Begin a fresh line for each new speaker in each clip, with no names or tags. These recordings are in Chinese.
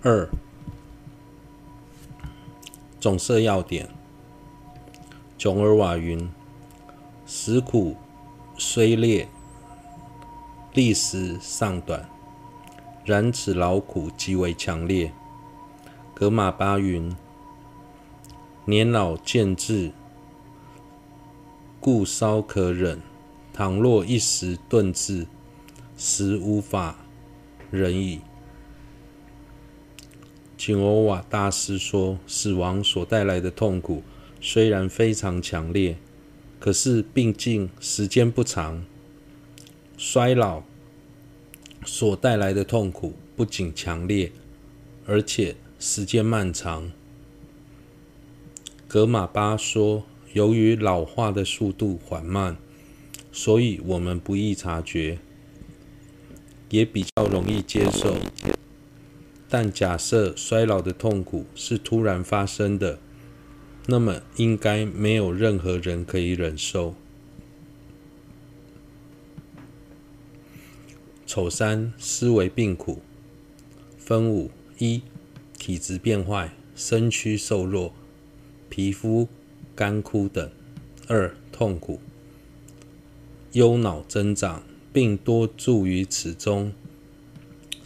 二、总摄要点。囧尔瓦云：“食苦虽烈，历时尚短，然此劳苦极为强烈。”格玛巴云：“年老渐至，故稍可忍；倘若一时顿至，实无法忍矣。”景欧瓦大师说：“死亡所带来的痛苦虽然非常强烈，可是毕竟时间不长。衰老所带来的痛苦不仅强烈，而且时间漫长。”格马巴说：“由于老化的速度缓慢，所以我们不易察觉，也比较容易接受。”但假设衰老的痛苦是突然发生的，那么应该没有任何人可以忍受。丑三，思维病苦，分五：一、体质变坏，身躯瘦弱，皮肤干枯等；二、痛苦，忧恼增长，并多住于此中。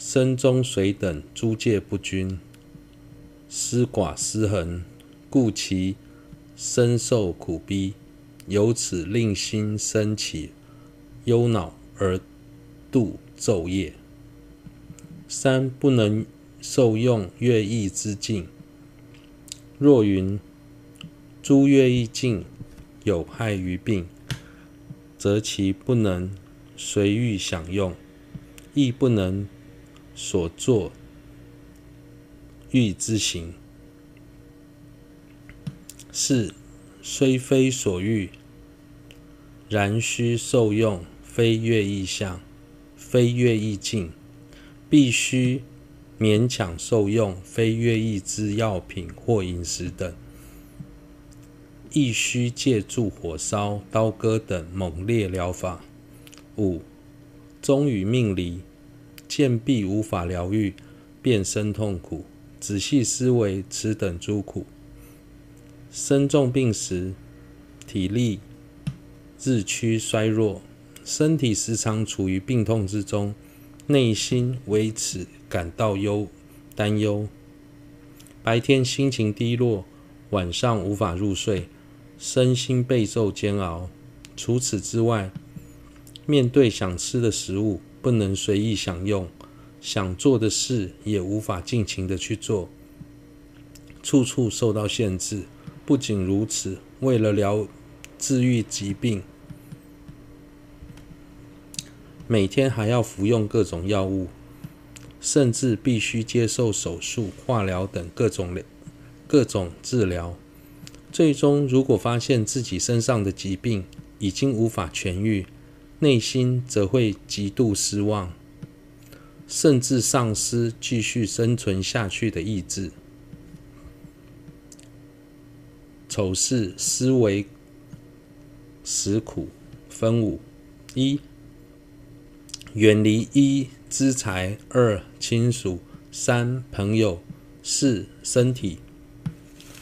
身中水等诸界不均，思寡思恒，故其身受苦逼，由此令心生起忧恼而度昼夜。三、不能受用乐艺之境。若云诸乐艺境有害于病，则其不能随欲享用，亦不能。所作欲之行，四虽非所欲，然须受用，非乐艺相，非乐意境，必须勉强受用，非乐意之药品或饮食等，亦须借助火烧、刀割等猛烈疗法。五终于命离。见必无法疗愈，便生痛苦。仔细思维此等诸苦，生重病时，体力日趋衰弱，身体时常处于病痛之中，内心为此感到忧担忧。白天心情低落，晚上无法入睡，身心备受煎熬。除此之外，面对想吃的食物，不能随意享用，想做的事也无法尽情的去做，处处受到限制。不仅如此，为了疗治愈疾病，每天还要服用各种药物，甚至必须接受手术、化疗等各种各种治疗。最终，如果发现自己身上的疾病已经无法痊愈，内心则会极度失望，甚至丧失继续生存下去的意志。丑事，思维食苦，分五：一、远离一资财，二亲属，三朋友，四身体，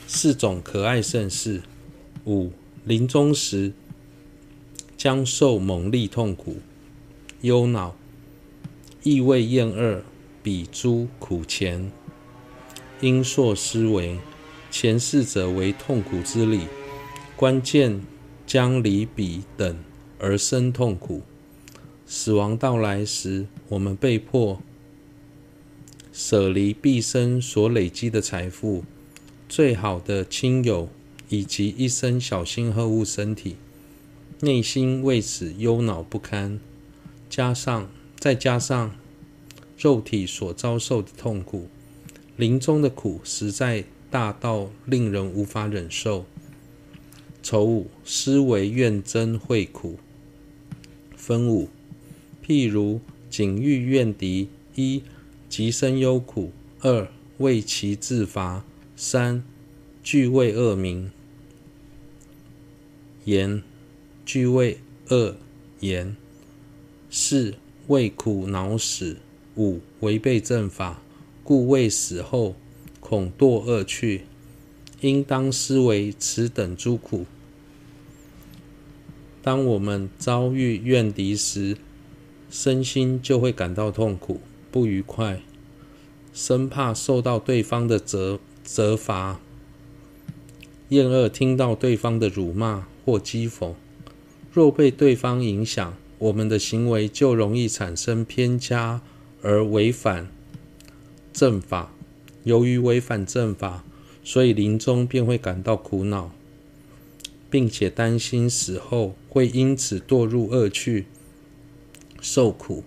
四种可爱盛事。五、临终时。将受猛烈痛苦、忧恼，意味厌恶彼诸苦前，应溯思维前世者为痛苦之理，关键将离彼等而生痛苦。死亡到来时，我们被迫舍离毕生所累积的财富、最好的亲友以及一生小心呵护身体。内心为此忧恼不堪，加上再加上肉体所遭受的痛苦，临终的苦实在大到令人无法忍受。丑五，思惟怨憎会苦，分五：譬如景欲怨敌，一即生忧苦；二为其自伐；三惧为恶名言。惧为恶言，四为苦恼死，五违背正法，故未死后，恐堕恶趣，应当思惟此等诸苦。当我们遭遇怨敌时，身心就会感到痛苦、不愉快，生怕受到对方的责责罚，厌恶听到对方的辱骂或讥讽。若被对方影响，我们的行为就容易产生偏差而违反正法。由于违反正法，所以临终便会感到苦恼。并且担心死后会因此堕入恶趣受苦，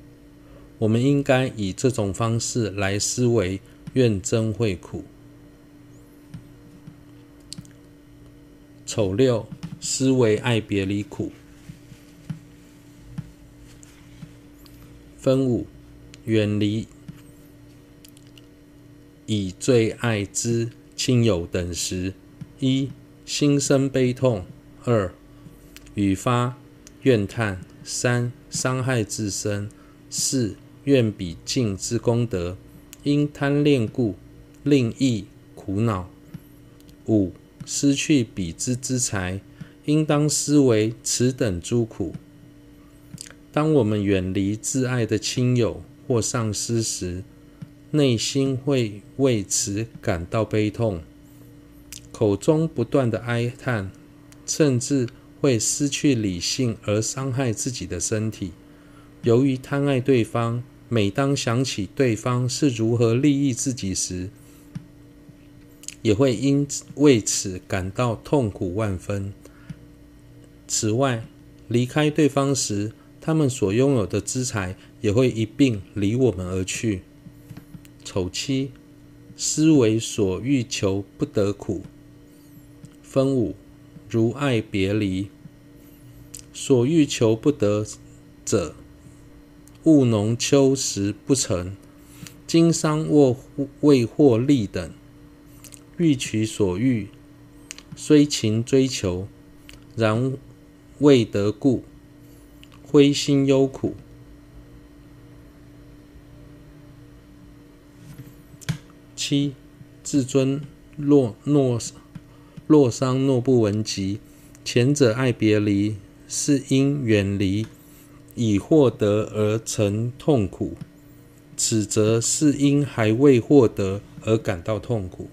我们应该以这种方式来思维怨憎会苦。丑六，思维爱别离苦。分五，远离以最爱之亲友等时，一。心生悲痛；二、语发怨叹；三、伤害自身；四、怨彼尽之功德，因贪恋故，令益苦恼；五、失去彼之资财，应当思维此等诸苦。当我们远离挚爱的亲友或上司时，内心会为此感到悲痛。口中不断的哀叹，甚至会失去理性而伤害自己的身体。由于贪爱对方，每当想起对方是如何利益自己时，也会因为此感到痛苦万分。此外，离开对方时，他们所拥有的资财也会一并离我们而去。丑七，思惟所欲求不得苦。分五，如爱别离，所欲求不得者，务农秋实不成，经商或未获利等，欲取所欲，虽勤追求，然未得故，灰心忧苦。七，自尊若诺。若伤若不闻及，前者爱别离，是因远离已获得而成痛苦；此则是因还未获得而感到痛苦。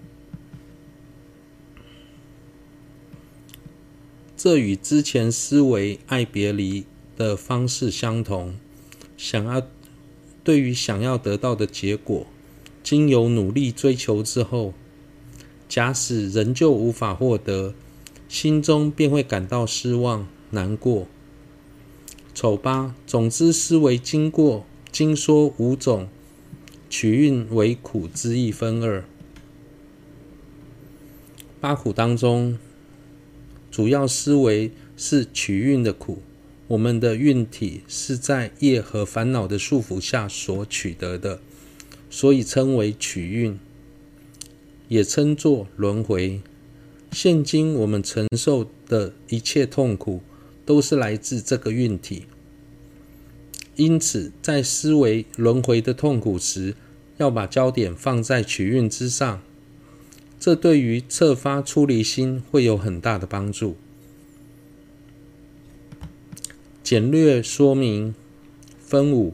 这与之前思维爱别离的方式相同。想要对于想要得到的结果，经由努力追求之后。假使仍旧无法获得，心中便会感到失望、难过。丑八，总之思维经过经说五种取蕴为苦之一分二。八苦当中，主要思维是取蕴的苦。我们的运体是在业和烦恼的束缚下所取得的，所以称为取运。也称作轮回。现今我们承受的一切痛苦，都是来自这个运体。因此，在思维轮回的痛苦时，要把焦点放在取运之上，这对于策发出离心会有很大的帮助。简略说明，分五：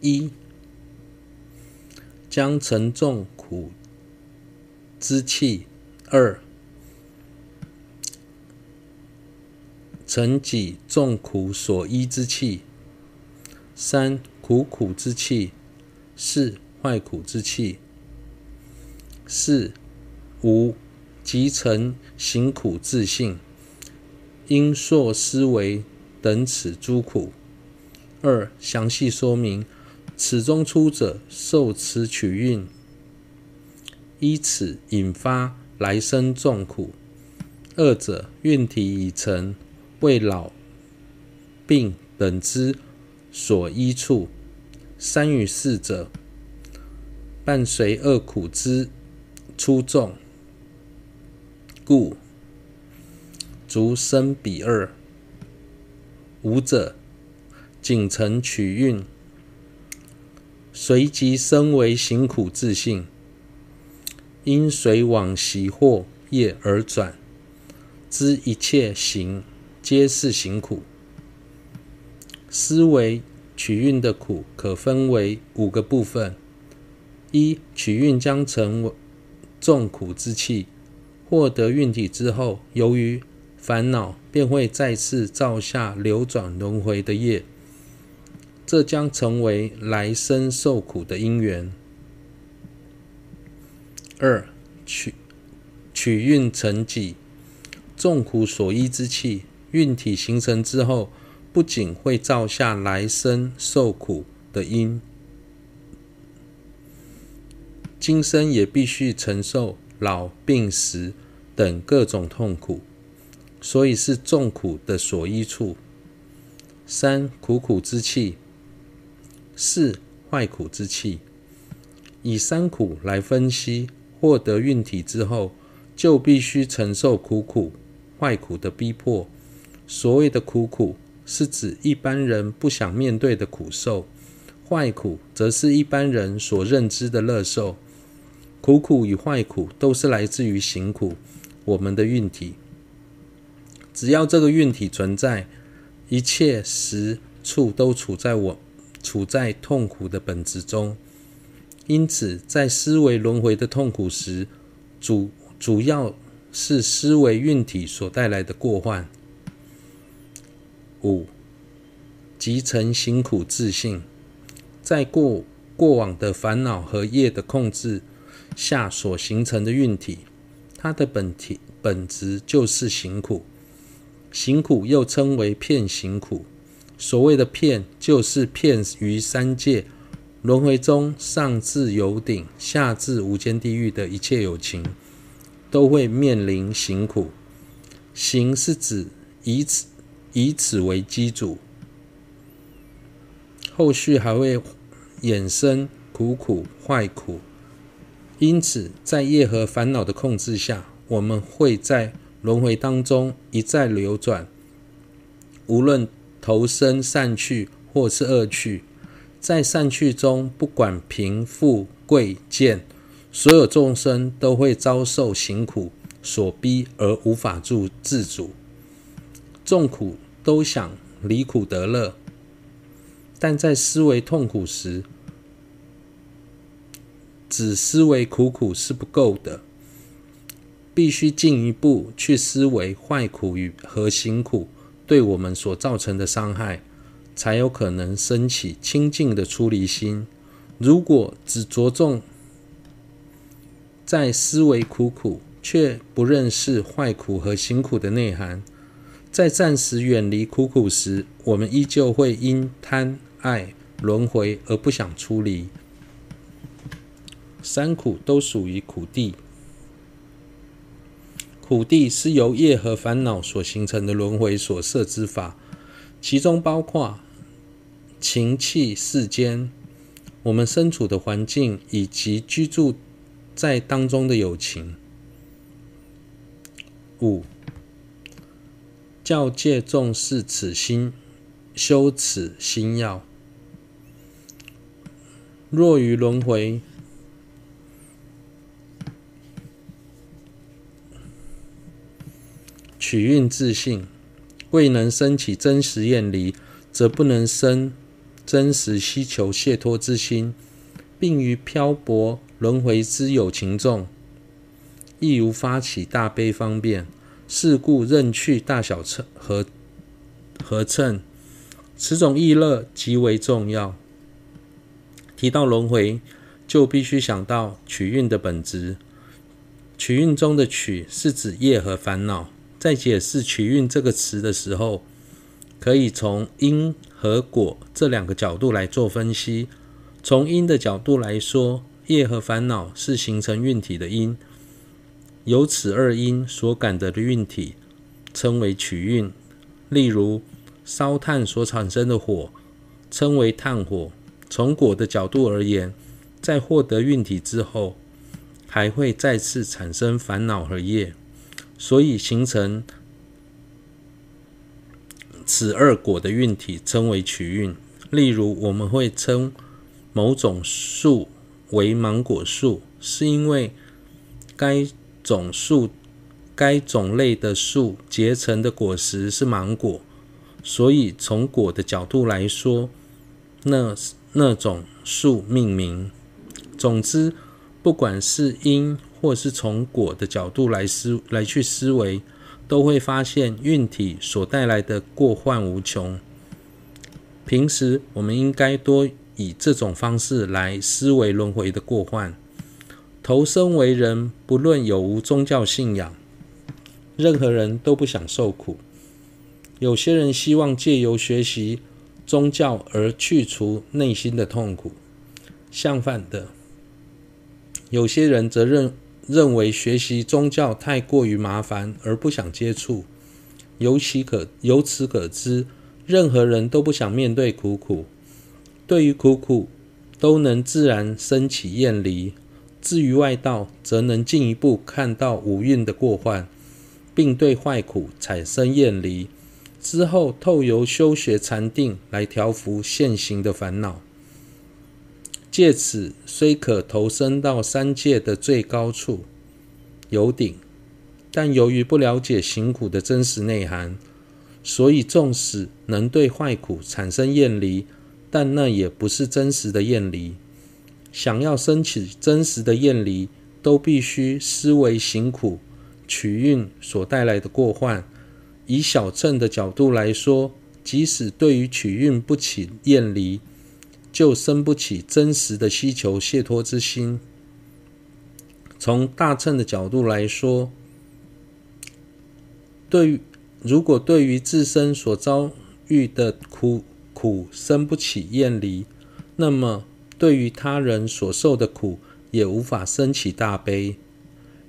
一、将沉重苦。之气，二、承己众苦所依之气；三、苦苦之气；四、坏苦之气；四、五、即成行苦自性，因硕思维等此诸苦。二、详细说明此中出者受此取运。依此引发来生众苦，二者运体已成，为老病等之所依处；三与四者伴随恶苦之出众，故足生彼二。五者仅成取蕴，随即生为行苦自性，因随往习惑业而转，知一切行皆是行苦。思维取蕴的苦可分为五个部分：一、取蕴将成为众苦之器，获得蕴体之后，由于烦恼便会再次造下流转轮回的业。这将成为来生受苦的因缘。二、取取运成己，众苦所依之气运体形成之后，不仅会造下来生受苦的因，今生也必须承受老、病、死等各种痛苦，所以是众苦的所依处。三、苦苦之气。四、坏苦之气，以三苦来分析，获得运体之后，就必须承受苦苦、坏苦的逼迫。所谓的苦苦，是指一般人不想面对的苦受；坏苦，则是一般人所认知的乐受。苦苦与坏苦都是来自于行苦，我们的运体。只要这个运体存在，一切时处都处在我。处在痛苦的本质中，因此在思维轮回的痛苦时，主主要是思维运体所带来的过患。五，集成行苦自性，在过过往的烦恼和业的控制下所形成的运体，它的本体本质就是行苦，行苦又称为骗行苦。所谓的骗，就是骗于三界轮回中，上至有顶，下至无间地狱的一切有情，都会面临行苦。行是指以此以此为基础，后续还会衍生苦苦、坏苦。因此，在业和烦恼的控制下，我们会在轮回当中一再流转，无论。投生善趣或是恶趣，在善趣中，不管贫富贵贱，所有众生都会遭受行苦所逼而无法住自主。众苦都想离苦得乐，但在思维痛苦时，只思维苦苦是不够的，必须进一步去思维坏苦与和行苦。对我们所造成的伤害，才有可能升起清净的出离心。如果只着重在思维苦苦，却不认识坏苦和行苦的内涵，在暂时远离苦苦时，我们依旧会因贪爱轮回而不想出离。三苦都属于苦地。苦谛是由业和烦恼所形成的轮回所设之法，其中包括情器世间、我们身处的环境以及居住在当中的有情。五、教诫重视此心，修此心要。若于轮回。取蕴自性，未能生起真实厌离，则不能生真实希求解脱之心，并于漂泊轮回之有情众，亦无发起大悲方便。是故任去大小乘和和乘，此种意乐极为重要。提到轮回，就必须想到取蕴的本质。取蕴中的取是指业和烦恼。在解释“取运”这个词的时候，可以从因和果这两个角度来做分析。从因的角度来说，业和烦恼是形成运体的因，由此二因所感得的运体称为取运。例如，烧炭所产生的火称为炭火。从果的角度而言，在获得运体之后，还会再次产生烦恼和业。所以形成此二果的运体称为取运。例如，我们会称某种树为芒果树，是因为该种树、该种类的树结成的果实是芒果，所以从果的角度来说，那那种树命名。总之，不管是因或是从果的角度来思来去思维，都会发现运体所带来的过患无穷。平时我们应该多以这种方式来思维轮回的过患。投生为人，不论有无宗教信仰，任何人都不想受苦。有些人希望借由学习宗教而去除内心的痛苦，相反的，有些人则认认为学习宗教太过于麻烦而不想接触。由其可由此可知。任何人都不想面对苦苦，对于苦苦都能自然生起厌离。至于外道，则能进一步看到五蕴的过患，并对坏苦产生厌离。之后透由修学禅定来调伏现行的烦恼，借此虽可投身到三界的最高处有顶，但由于不了解行苦的真实内涵。所以，纵使能对坏苦产生厌离，但那也不是真实的厌离。想要升起真实的厌离，都必须思维行苦取蕴所带来的过患。以小乘的角度来说，即使对于取蕴不起厌离，就生不起真实的希求解脱之心。从大乘的角度来说，对于如果对于自身所遭遇的苦苦生不起厌离，那么对于他人所受的苦也无法生起大悲。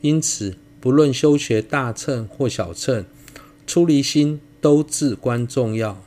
因此，不论修学大乘或小乘，出离心都至关重要。